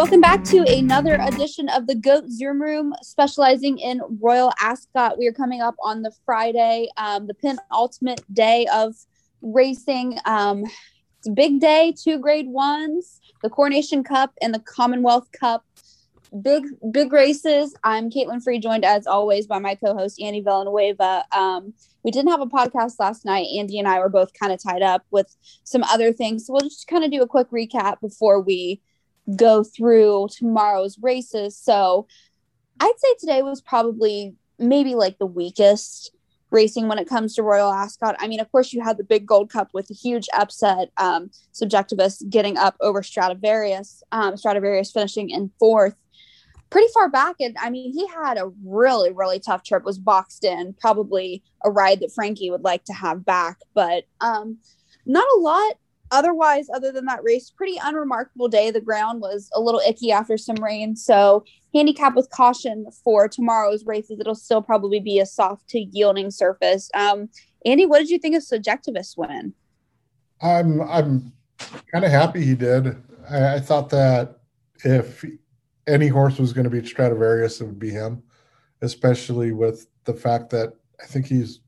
Welcome back to another edition of the Goat Zoom Room, specializing in Royal Ascot. We are coming up on the Friday, um, the penultimate day of racing. Um, it's a big day, two grade ones, the Coronation Cup and the Commonwealth Cup. Big, big races. I'm Caitlin Free, joined as always by my co host, Andy Villanueva. Um, we didn't have a podcast last night. Andy and I were both kind of tied up with some other things. So we'll just kind of do a quick recap before we go through tomorrow's races. So I'd say today was probably maybe like the weakest racing when it comes to Royal Ascot. I mean, of course, you had the big Gold Cup with a huge upset, um, Subjectivist getting up over Stradivarius, um, Stradivarius finishing in fourth. Pretty far back, and I mean, he had a really, really tough trip. Was boxed in, probably a ride that Frankie would like to have back, but um, not a lot otherwise, other than that race, pretty unremarkable day. The ground was a little icky after some rain. So, handicap with caution for tomorrow's races. It'll still probably be a soft to yielding surface. Um, Andy, what did you think of Subjectivist win? I'm I'm kind of happy he did. I, I, thought that if any horse was going to beat Stradivarius, it would be him, especially with the fact that I think he's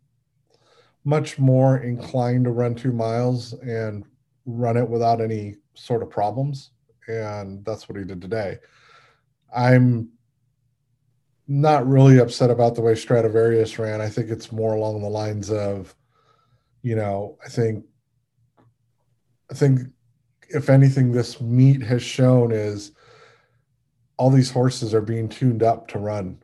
much more inclined to run two miles and run it without any sort of problems. And that's what he did today. I'm not really upset about the way Stradivarius ran. I think it's more along the lines of, you know, I think, I think if anything, this meet has shown is all these horses are being tuned up to run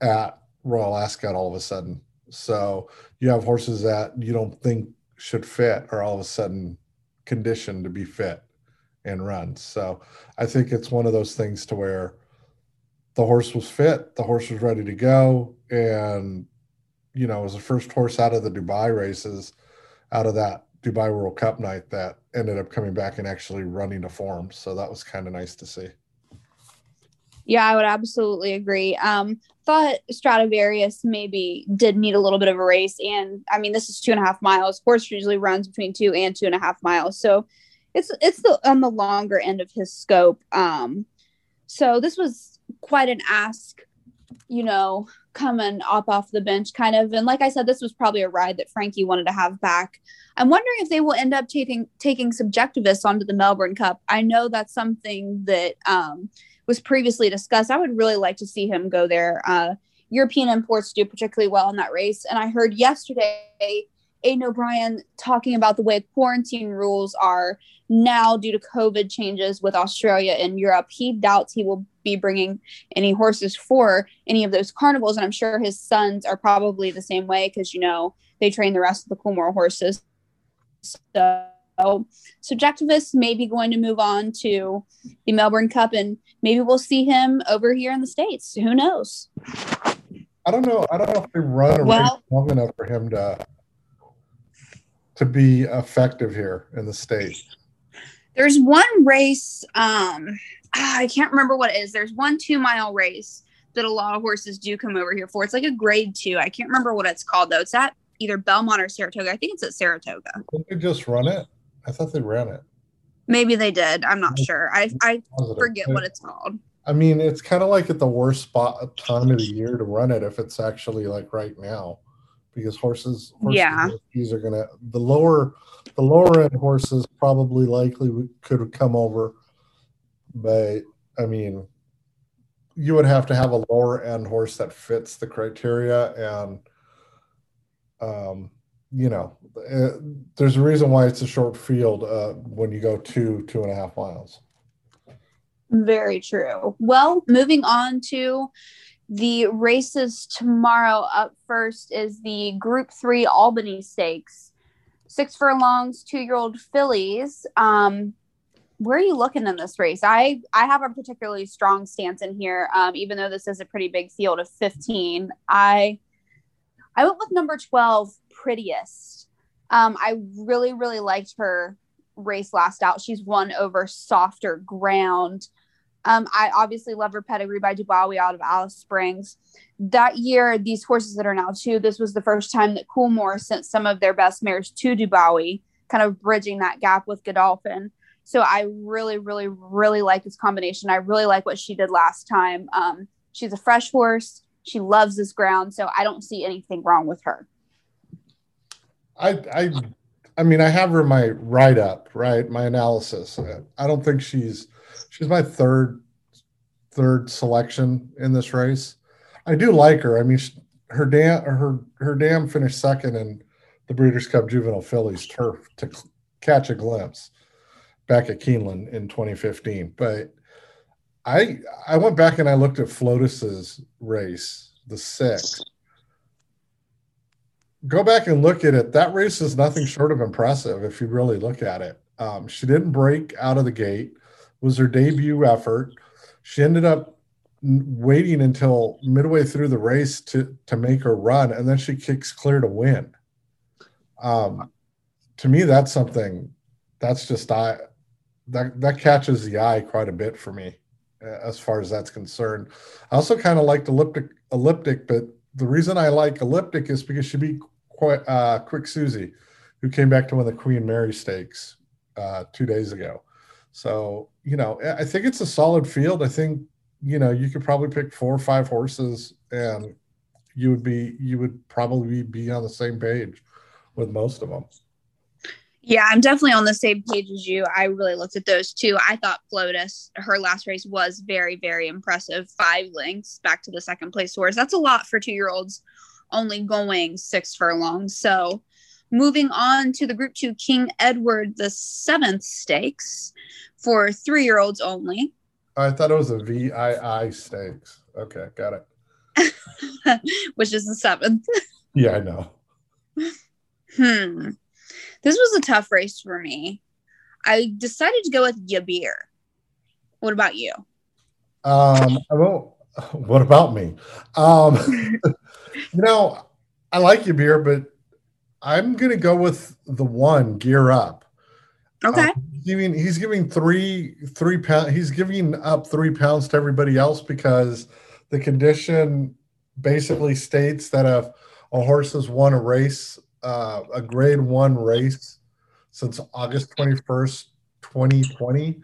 at Royal Ascot all of a sudden. So you have horses that you don't think should fit are all of a sudden condition to be fit and run. So I think it's one of those things to where the horse was fit, the horse was ready to go, and you know, it was the first horse out of the Dubai races, out of that Dubai World Cup night that ended up coming back and actually running a form. So that was kind of nice to see. Yeah, I would absolutely agree. Um, thought Stradivarius maybe did need a little bit of a race. And I mean, this is two and a half miles. Horse usually runs between two and two and a half miles. So it's it's the on the longer end of his scope. Um, so this was quite an ask, you know, coming up off the bench kind of. And like I said, this was probably a ride that Frankie wanted to have back. I'm wondering if they will end up taking taking subjectivists onto the Melbourne Cup. I know that's something that um was previously discussed. I would really like to see him go there. Uh, European imports do particularly well in that race. And I heard yesterday Aidan O'Brien talking about the way quarantine rules are now due to COVID changes with Australia and Europe. He doubts he will be bringing any horses for any of those carnivals. And I'm sure his sons are probably the same way because, you know, they train the rest of the Coolmore horses. So so Subjectivist may be going to move on to the Melbourne Cup, and maybe we'll see him over here in the states. Who knows? I don't know. I don't know if they run a well, race long enough for him to to be effective here in the states. There's one race. Um, I can't remember what it is. There's one two mile race that a lot of horses do come over here for. It's like a grade two. I can't remember what it's called though. It's at either Belmont or Saratoga. I think it's at Saratoga. Didn't they just run it? I thought they ran it. Maybe they did. I'm not sure. I I forget what it's called. I mean, it's kind of like at the worst spot time of the year to run it if it's actually like right now, because horses, horses yeah, these are gonna the lower the lower end horses probably likely could come over, but I mean, you would have to have a lower end horse that fits the criteria and um you know, uh, there's a reason why it's a short field uh, when you go two, two and a half miles. Very true. Well, moving on to the races tomorrow. Up first is the Group Three Albany Stakes. Six furlongs, two-year-old fillies. Um, where are you looking in this race? I I have a particularly strong stance in here, um, even though this is a pretty big field of 15. I I went with number 12, Prettiest. Um, I really, really liked her race last out. She's won over softer ground. Um, I obviously love her pedigree by Dubawi out of Alice Springs. That year, these horses that are now two, this was the first time that Coolmore sent some of their best mares to Dubawi, kind of bridging that gap with Godolphin. So I really, really, really like this combination. I really like what she did last time. Um, she's a fresh horse. She loves this ground, so I don't see anything wrong with her. I I I mean I have her my write up, right? My analysis. I don't think she's she's my third third selection in this race. I do like her. I mean, she, her dam her her dam finished second in the Breeders' Cup Juvenile Fillies turf to catch a glimpse back at Keeneland in 2015. But I I went back and I looked at Flotus's race, the six. Go back and look at it. That race is nothing short of impressive if you really look at it. Um, she didn't break out of the gate. Was her debut effort. She ended up waiting until midway through the race to to make her run, and then she kicks clear to win. Um, to me, that's something that's just I that that catches the eye quite a bit for me as far as that's concerned. I also kind of liked elliptic elliptic, but the reason I like elliptic is because she beat quite uh, Quick Susie, who came back to win the Queen Mary Stakes uh, two days ago. So you know, I think it's a solid field. I think you know you could probably pick four or five horses, and you would be you would probably be on the same page with most of them. Yeah, I'm definitely on the same page as you. I really looked at those too. I thought Flotus, her last race was very, very impressive. Five lengths back to the second place horse. That's a lot for two year olds only going six furlongs. So moving on to the group two King Edward the seventh stakes for three year olds only. I thought it was a VII stakes. Okay, got it. Which is the seventh. yeah, I know. Hmm. This was a tough race for me. I decided to go with Yibir. What about you? Um, well, what about me? Um, you know, I like Yibir, but I'm gonna go with the one gear up. Okay. Um, giving he's giving three three pounds. He's giving up three pounds to everybody else because the condition basically states that if a horse has won a race uh, a grade one race since August 21st, 2020,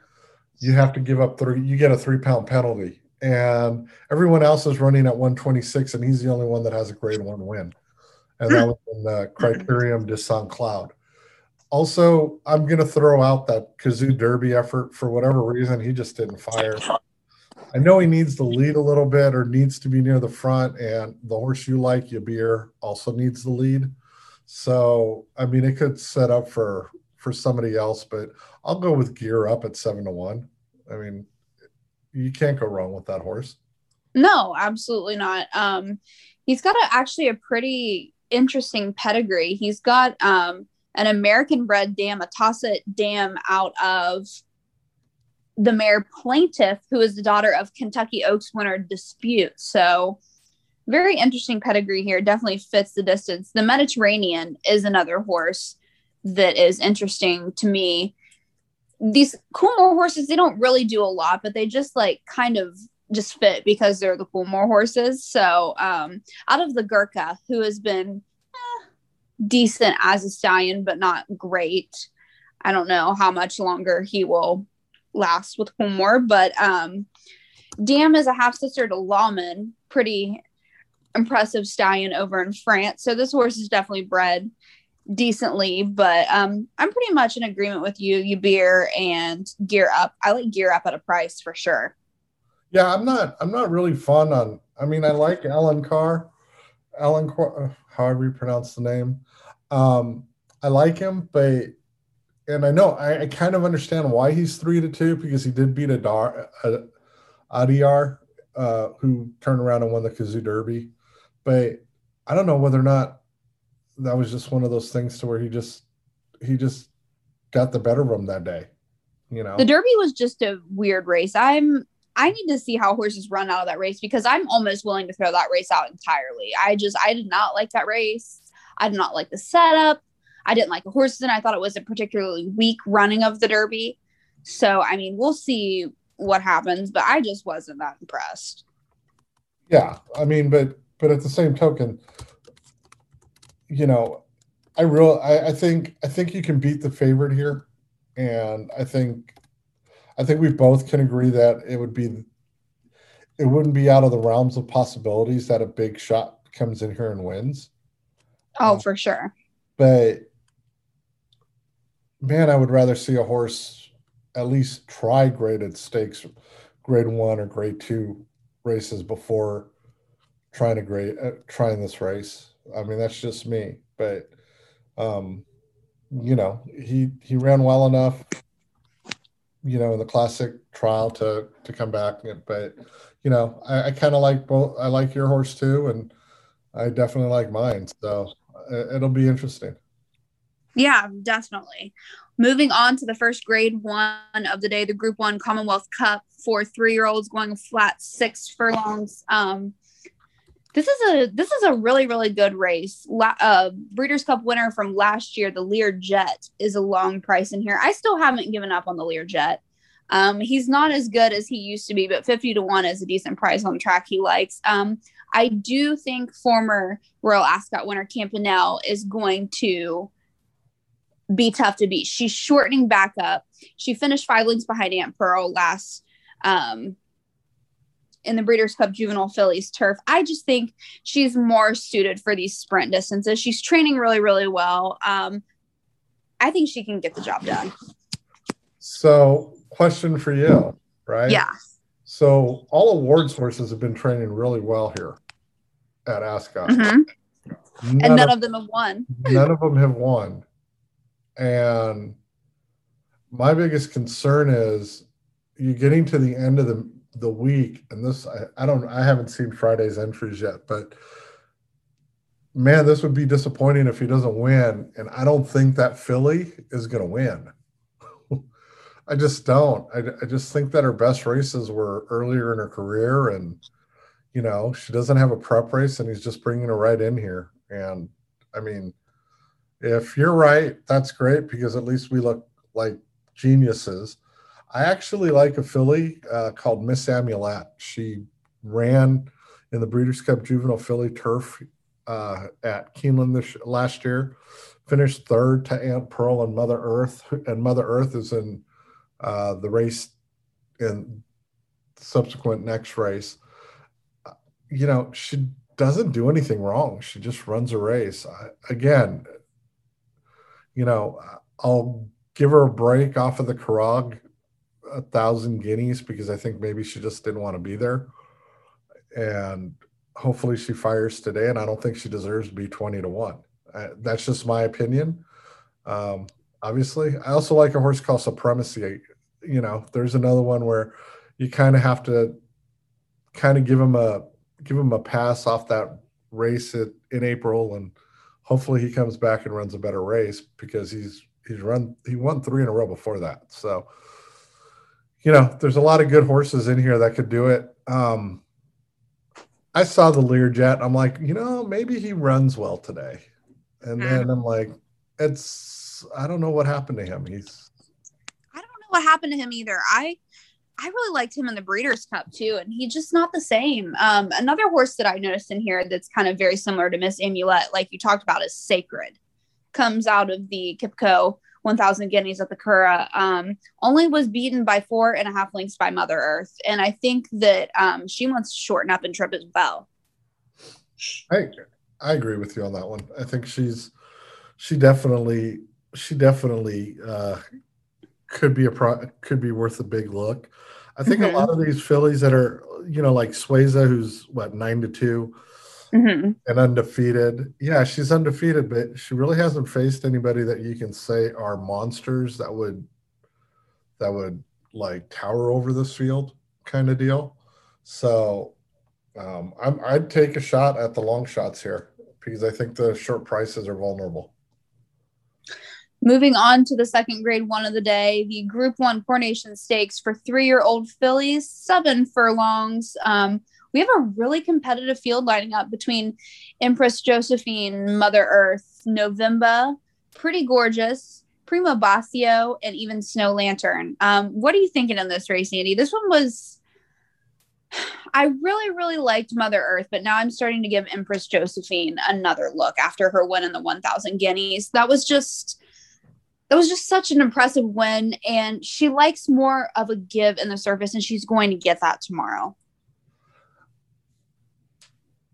you have to give up three, you get a three pound penalty. And everyone else is running at 126, and he's the only one that has a grade one win. And that was in the Criterium de St. Cloud. Also, I'm going to throw out that Cazoo Derby effort for whatever reason. He just didn't fire. I know he needs to lead a little bit or needs to be near the front, and the horse you like, Yibir, also needs the lead. So I mean, it could set up for for somebody else, but I'll go with Gear Up at seven to one. I mean, you can't go wrong with that horse. No, absolutely not. Um, he's got a, actually a pretty interesting pedigree. He's got um, an American bred dam, a Tosset dam out of the mare Plaintiff, who is the daughter of Kentucky Oaks winner Dispute. So very interesting pedigree here. Definitely fits the distance. The Mediterranean is another horse that is interesting to me. These Coolmore horses, they don't really do a lot, but they just like kind of just fit because they're the Coolmore horses. So um, out of the Gurkha, who has been eh, decent as a stallion, but not great. I don't know how much longer he will last with Coolmore, but um, Dam is a half sister to Lawman, pretty impressive stallion over in France. So this horse is definitely bred decently, but um, I'm pretty much in agreement with you, Yibir and gear up. I like gear up at a price for sure. Yeah, I'm not. I'm not really fun on. I mean, I like Alenquer, Alan Carr, uh, however you pronounce the name. Um, I like him, but and I know I, I, kind of understand why he's three to two because he did beat a Dar a, Adayar, uh, who turned around and won the Cazoo Derby but I don't know whether or not that was just one of those things to where he just he just got the better of him that day. You know, the Derby was just a weird race. I'm I need to see how horses run out of that race because I'm almost willing to throw that race out entirely. I just I did not like that race. I did not like the setup. I didn't like the horses, and I thought it was a particularly weak running of the Derby. So I mean, we'll see what happens, but I just wasn't that impressed. Yeah, I mean, but but at the same token, you know, I real I, I think I think you can beat the favorite here and I think I think we both can agree that it would be it wouldn't be out of the realms of possibilities that a big shot comes in here and wins. Oh, um, for sure. But man, I would rather see a horse at least try graded stakes, grade one or grade two races before trying to grade uh, trying this race. I mean, that's just me, but um, you know, he he ran well enough, you know, in the classic trial to to come back. But you know, I, I kind of like both. I like your horse too, and I definitely like mine. So uh, it'll be interesting. Yeah, definitely. Moving on to the first grade one of the day, the Group One Commonwealth Cup for three year olds going flat six furlongs. Um, this is a this is a really really good race. La- uh, Breeders' Cup winner from last year, the Lir Jet, is a long price in here. I still haven't given up on the Lir Jet. Um, he's not as good as he used to be, but 50 to 1 is a decent price on the track he likes. Um, I do think former Royal Ascot winner Campanelle is going to be tough to beat. She's shortening back up. She finished five lengths behind Aunt Pearl last um, in the Breeders' Cup Juvenile Fillies turf. I just think she's more suited for these sprint distances. She's training really, really well. Um, I think she can get the job done. So, question for you, right? Yeah. So, all awards horses have been training really well here at Ascot. Mm-hmm. None and none of, of them have won. none of them have won. And my biggest concern is you're getting to the end of the the week, and this I, I don't I haven't seen Friday's entries yet, but man, this would be disappointing if he doesn't win. And I don't think that Philly is going to win. I just don't. I, I just think that her best races were earlier in her career, and you know she doesn't have a prep race, and he's just bringing her right in here. And I mean, if you're right, that's great because at least we look like geniuses. I actually like a filly uh, called Miss Amulet. She ran in the Breeders' Cup Juvenile Filly Turf uh, at Keeneland this last year. Finished third to Aunt Pearl and Mother Earth, and Mother Earth is in uh, the race in subsequent next race. Uh, you know, she doesn't do anything wrong. She just runs a race. I, again, you know, I'll give her a break off of the Curragh a thousand guineas because I think maybe she just didn't want to be there. And hopefully she fires today. And I don't think she deserves to be 20 to 1. Uh, that's just my opinion. Um, obviously, I also like a horse called Supremacy. You know, there's another one where you kind of have to kind of give him a give him a pass off that race in April and hopefully he comes back and runs a better race because he's he's run he won three in a row before that. So you know, there's a lot of good horses in here that could do it. Um, I saw the Lir Jet. I'm like, you know, maybe he runs well today. And then I'm like, it's I don't know what happened to him. He's I don't know what happened to him either. I I really liked him in the Breeders' Cup too, and he's just not the same. Um, another horse that I noticed in here that's kind of very similar to Miss Amulet, like you talked about, is Sacred. Comes out of the Qipco 1000 guineas at the Curragh, um, only was beaten by four and a half lengths by Mother Earth. And I think that um, she wants to shorten up and trip as well. I, I agree with you on that one. I think she's, she definitely, she definitely uh, could be a pro, could be worth a big look. I think mm-hmm. a lot of these fillies that are, you know, like Suesa, who's what, nine to 2 mm-hmm. and undefeated. Yeah, she's undefeated, but she really hasn't faced anybody that you can say are monsters that would that would like tower over this field kind of deal. So um, I'm, I'd take a shot at the long shots here because I think the short prices are vulnerable. Moving on to the second grade one of the day, the Group One Coronation Stakes for three-year-old fillies, seven furlongs. Um, we have a really competitive field lining up between Empress Josephine, Mother Earth, November, Pretty Gorgeous, Prima Bacio, and even Snow Lantern. Um, what are you thinking in this race, Andy? This one was. I really, really liked Mother Earth, but now I'm starting to give Empress Josephine another look after her win in the 1,000 guineas. That was just that was just such an impressive win. And she likes more of a give in the surface, and she's going to get that tomorrow.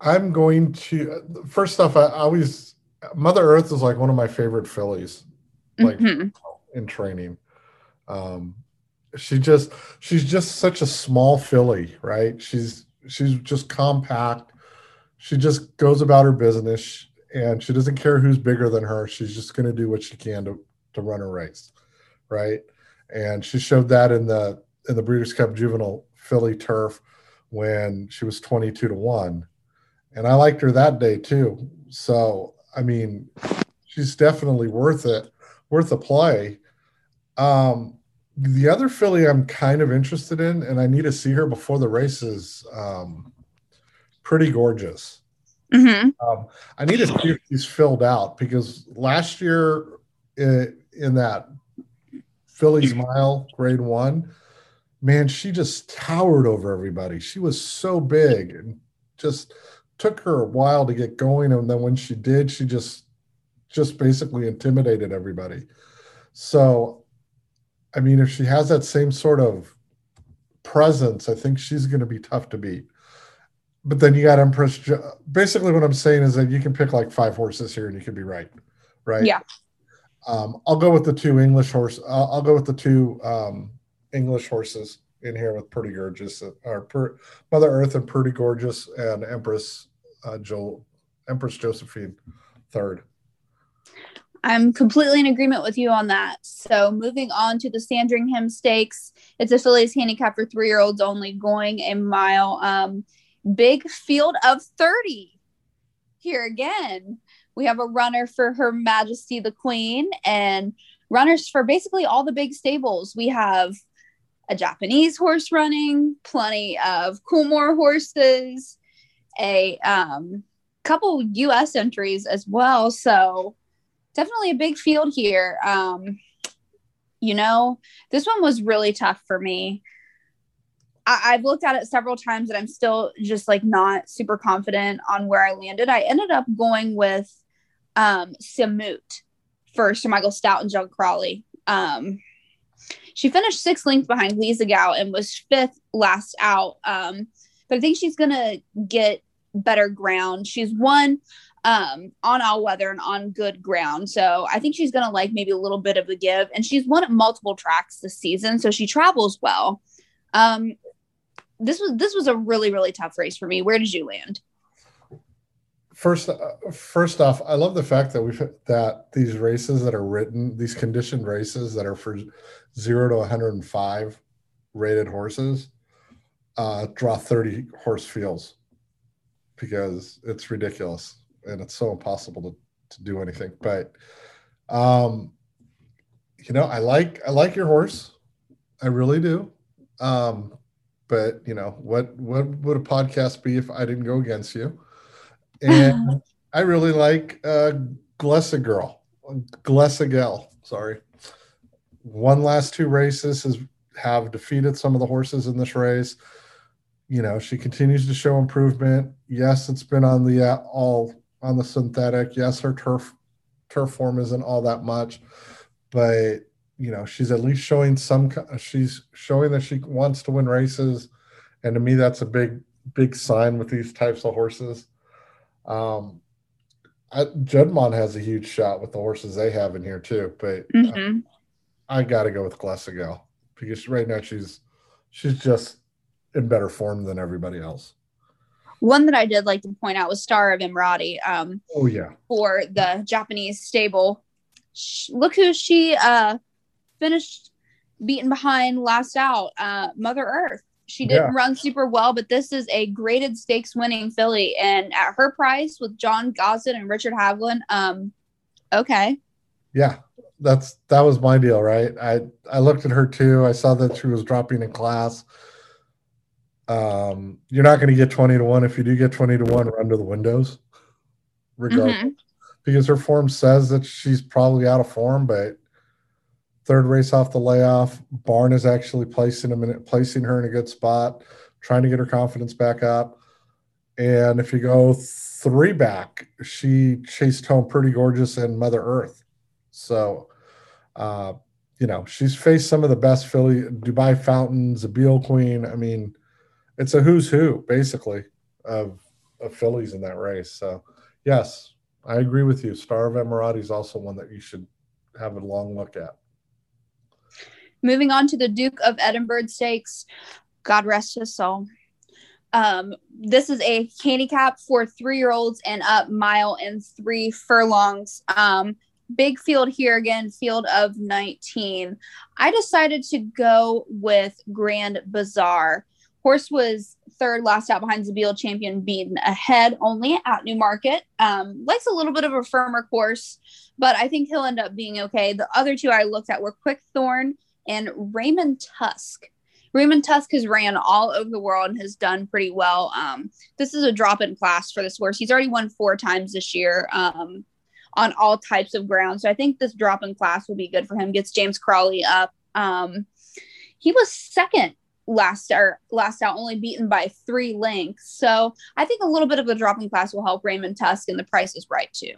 I'm going to first off, I always Mother Earth is like one of my favorite fillies, like mm-hmm. in training. Um, she just she's just such a small filly, right? She's she's just compact. She just goes about her business and she doesn't care who's bigger than her. She's just going to do what she can to to run a race, right? And she showed that in the in the Breeders' Cup Juvenile filly turf when she was 22 to 1 and I liked her that day too. So I mean, she's definitely worth it, worth a play. Um, the other filly I'm kind of interested in, and I need to see her before the race is um, pretty gorgeous. Mm-hmm. Um, I need to see if she's filled out because last year in, in that Fillies' Mile Grade One, man, she just towered over everybody. She was so big and just took her a while to get going, and then when she did, she just just basically intimidated everybody. So, I mean, if she has that same sort of presence, I think she's going to be tough to beat. But then you got Empress. Basically, what I'm saying is that you can pick like five horses here, and you can be right, right? Yeah. Um, I'll go with the two English horse. I'll, I'll go with the two um, English horses in here with Pretty Gorgeous or per, Mother Earth and Pretty Gorgeous and Empress uh, Joel, Empress Josephine third. I'm completely in agreement with you on that. So moving on to the Sandringham Stakes, it's a fillies handicap for three year olds only, going a mile. Um, big field of 30 here again. We have a runner for Her Majesty the Queen and runners for basically all the big stables. We have a Japanese horse running, plenty of Coolmore horses, a um, couple US entries as well. So definitely a big field here. Um, you know, this one was really tough for me. I- have looked at it several times and I'm still just like not super confident on where I landed. I ended up going with um, Samut for Sir Michael Stoute and John Crowley. Um, she finished sixth length behind Lisa Gow and was fifth last out. Um, but I think she's going to get better ground. She's won um, on all weather and on good ground. So I think she's going to like maybe a little bit of a give. And she's won at multiple tracks this season. So she travels well. Um, this was this was a really really tough race for me. Where did you land? First, uh, first off, I love the fact that we've that these races that are written, these conditioned races that are for zero to 105 rated horses, uh, draw 30 horse fields because it's ridiculous and it's so impossible to, to do anything. But, um, you know, I like I like your horse, I really do. Um, but you know what what would a podcast be if I didn't go against you? And I really like uh Glesga Girl, Glessa sorry. One last two races has have defeated some of the horses in this race. You know, she continues to show improvement. Yes, it's been on the uh, all on the synthetic. Yes, her turf turf form isn't all that much, but you know she's at least showing some she's showing that she wants to win races and to me that's a big big sign with these types of horses um I, Juddmonte has a huge shot with the horses they have in here too but mm-hmm. uh, i gotta go with Glesga Gal because right now she's she's just in better form than everybody else one that I did like to point out was Star of Emirati. Um, oh yeah, for the Japanese stable. Look who she uh, finished beaten behind last out, uh, Mother Earth. She didn't yeah. run super well, but this is a graded stakes winning filly. And at her price with John Gosden and Richard Havlin, um, okay. Yeah, that's that was my deal, right? I I looked at her too. I saw that she was dropping in class. Um, you're not going to get 20 to 1. If you do get 20 to 1, run to the windows, regardless. Mm-hmm. Because her form says that she's probably out of form, but third race off the layoff. Barn is actually placing placing her in a good spot, trying to get her confidence back up. And if you go three back, she chased home pretty gorgeous and Mother Earth. So Uh, you know, she's faced some of the best filly, Dubai Fountains, Zabeel Queen. I mean, it's a who's who basically of of fillies in that race. So, yes, I agree with you. Star of Emirati is also one that you should have a long look at. Moving on to the Duke of Edinburgh Stakes. God rest his soul. Um, this is a handicap for three year olds and up mile and three furlongs. Um, big field here again, field of 19. I decided to go with Grand Bazaar. Horse was third last out behind Zabeel Champion, beaten ahead only at Newmarket. Um, likes a little bit of a firmer course, but I think he'll end up being okay. The other two I looked at were Quick Thorn and Raymond Tusk. Raymond Tusk has ran all over the world and has done pretty well. Um, this is a drop in class for this horse. He's already won four times this year um, on all types of ground. So I think this drop in class will be good for him. Gets James Crowley up. Um, he was second last or last out, only beaten by three lengths. So I think a little bit of a drop in class will help Raymond Tusk, and the price is right too.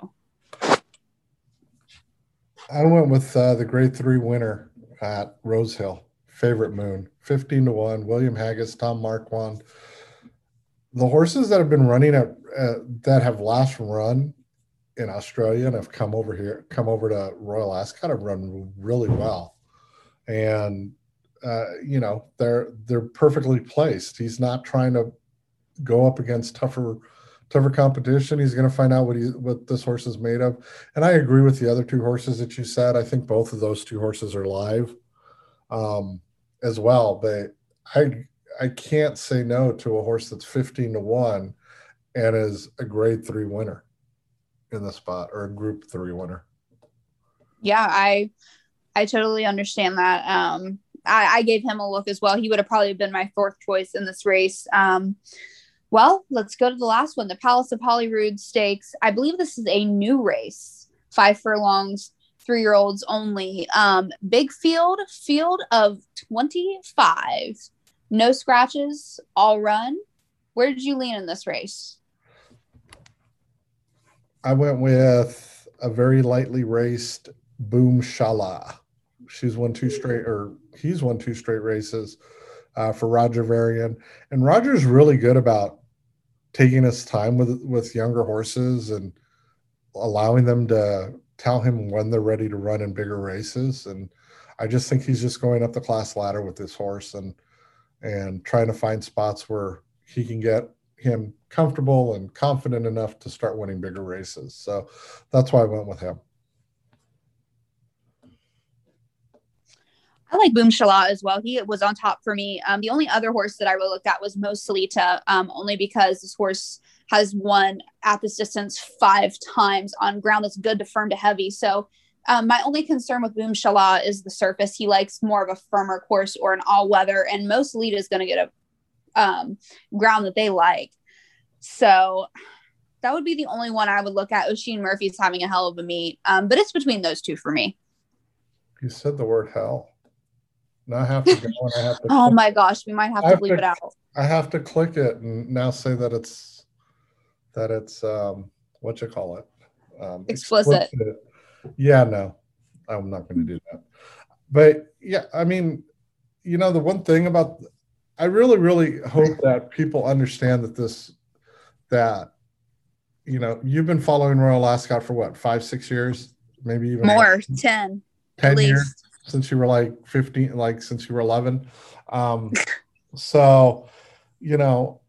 I went with uh, the grade three winner at Rose Hill, favorite moon, 15 to 1, William Haggas, Tom Marquand. The horses that have been running at uh, that have last run in Australia and have come over here, come over to Royal Ascot have run really well. And uh, you know, they're they're perfectly placed. He's not trying to go up against tougher tougher competition. He's going to find out what what this horse is made of. And I agree with the other two horses that you said. I think both of those two horses are live um, as well. But I I can't say no to a horse that's fifteen to one and is a grade three winner in the spot or a group three winner. Yeah, I I totally understand that. Um, I, I gave him a look as well. He would have probably been my fourth choice in this race. Um, well, let's go to the last one the Palace of Holyrood Stakes. I believe this is a new race, five furlongs, three year olds only. Um, big field, field of 25. No scratches, all run. Where did you lean in this race? I went with a very lightly raced Boomshalaa. She's won two straight, or he's won two straight races uh, for Roger Varian, and Roger's really good about taking his time with with younger horses and allowing them to tell him when they're ready to run in bigger races. And I just think he's just going up the class ladder with this horse and and trying to find spots where he can get him comfortable and confident enough to start winning bigger races. So that's why I went with him. I like Boomshalaa as well. He was on top for me. Um, the only other horse that I really looked at was Mo Salita, um, only because this horse has won at this distance five times on ground that's good to firm to heavy. So um, my only concern with Boomshalaa is the surface. He likes more of a firmer course or an all weather, and Mo Salita is going to get a um, ground that they like. So that would be the only one I would look at. Oisin Murphy's having a hell of a meet, um, but it's between those two for me. You said the word hell. Now I have to go and I have to. oh my gosh, we might have to leave it out. I have to click it and now say that it's that it's um what you call it um, explicit. explicit. Yeah, no, I'm not going to do that. But yeah, I mean, you know, the one thing about I really, really hope that people understand that this that you know you've been following Royal Ascot for what five, six years, maybe even more, 10, 10 years since you were like 15 like since you were 11 um so you know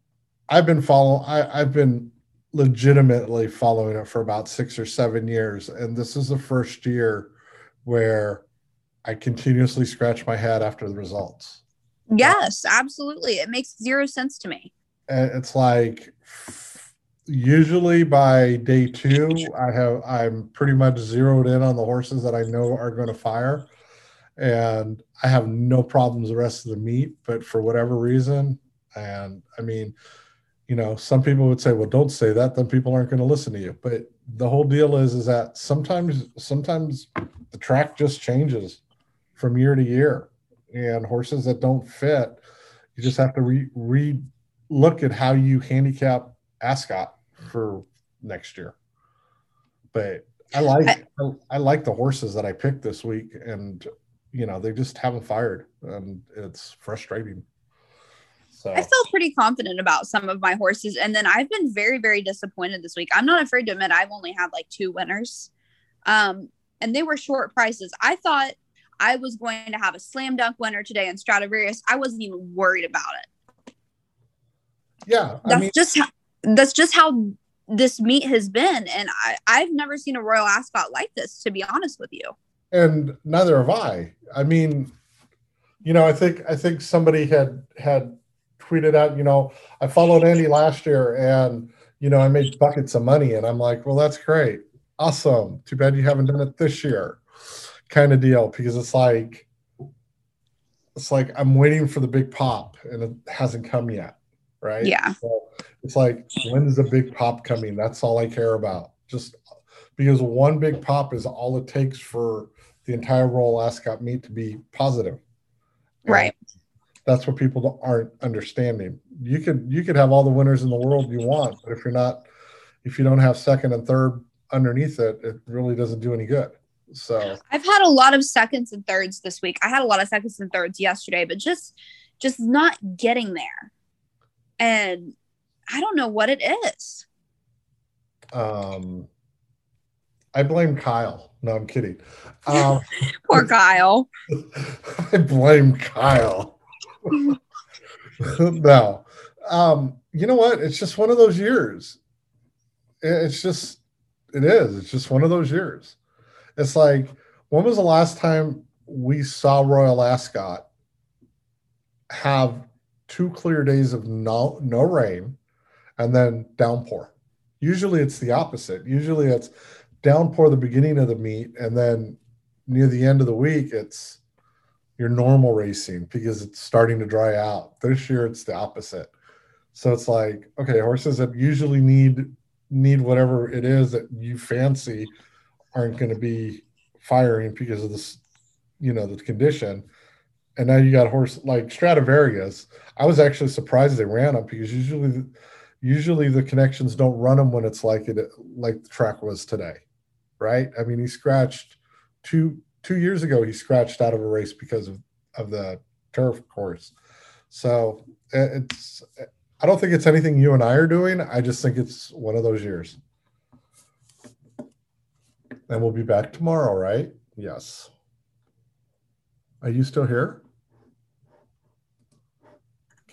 i've been following i've been legitimately following it for about six or seven years and this is the first year where i continuously scratch my head after the results. Yes absolutely. It makes zero sense to me. And it's like usually by day two i have i'm pretty much zeroed in on the horses that i know are going to fire and I have no problems the rest of the meet. But for whatever reason, and I mean, you know, some people would say, "Well, don't say that." Then people aren't going to listen to you. But the whole deal is, is that sometimes, sometimes the track just changes from year to year, and horses that don't fit, you just have to re, re look at how you handicap Ascot for next year. But I like I, I like the horses that I picked this week, and you know they just haven't fired, and it's frustrating. So I felt pretty confident about some of my horses, and then I've been very very disappointed this week. I'm not afraid to admit I've only had like two winners, um, and they were short prices. I thought I was going to have a slam dunk winner today in Stradivarius. I wasn't even worried about it. Yeah, I that's mean, just how, that's just how this meet has been and I, i've never seen a royal ascot like this to be honest with you and neither have i. I mean you know i think i think somebody had had tweeted out you know i followed andy last year and you know i made buckets of money. And i'm like well that's great. Awesome. Too bad you haven't done it this year kind of deal because it's like it's like i'm waiting for the big pop and it hasn't come yet right? Yeah. So it's like, when is the big pop coming? That's all I care about. Just because one big pop is all it takes for the entire Royal Ascot meet to be positive. And right. That's what people aren't understanding. You could you could have all the winners in the world you want, but if you're not, if you don't have second and third underneath it, it really doesn't do any good. So I've had a lot of seconds and thirds this week. I had a lot of seconds and thirds yesterday, but just just not getting there. And I don't know what it is. Um, I blame Kyle. No, I'm kidding. Um, Poor Kyle. I blame Kyle. no. Um, you know what? It's just one of those years. It's just, it is. It's just one of those years. It's like, when was the last time we saw Royal Ascot have two clear days of no, no rain and then downpour. Usually it's the opposite. Usually it's downpour the beginning of the meet, and then near the end of the week, it's your normal racing because it's starting to dry out. This year it's the opposite. So it's like, okay, horses that usually need need whatever it is that you fancy aren't going to be firing because of this, you know, the condition. And now you got horse like Stradivarius. I was actually surprised they ran them because usually usually the connections don't run them when it's like it like the track was today right? I mean he scratched two two years ago he scratched out of a race because of of the turf course. So it's i don't think it's anything you and i are doing. I just think it's one of those years. And we'll be back tomorrow right? Yes. Are you still here?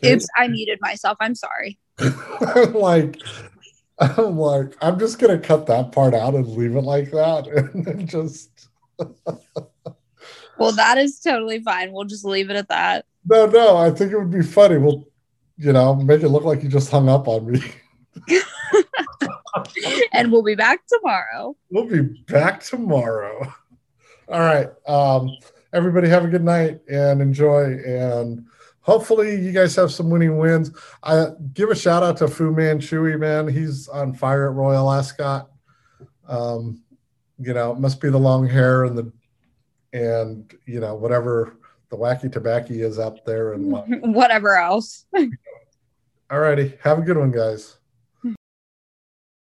Oops, I muted myself. I'm sorry. Like, I'm like, I'm just gonna cut that part out and leave it like that, and then just. well, that is totally fine. We'll just leave it at that. No, no, I think it would be funny. We'll, you know, make it look like you just hung up on me. and we'll be back tomorrow. We'll be back tomorrow. All right. Um, everybody have a good night and enjoy and hopefully you guys have some winning wins. I give a shout out to Fu Manchu, man. He's on fire at Royal Ascot. Um, you know, it must be the long hair and the and you know whatever the wacky tobacco is up there and whatever else. All righty, have a good one, guys.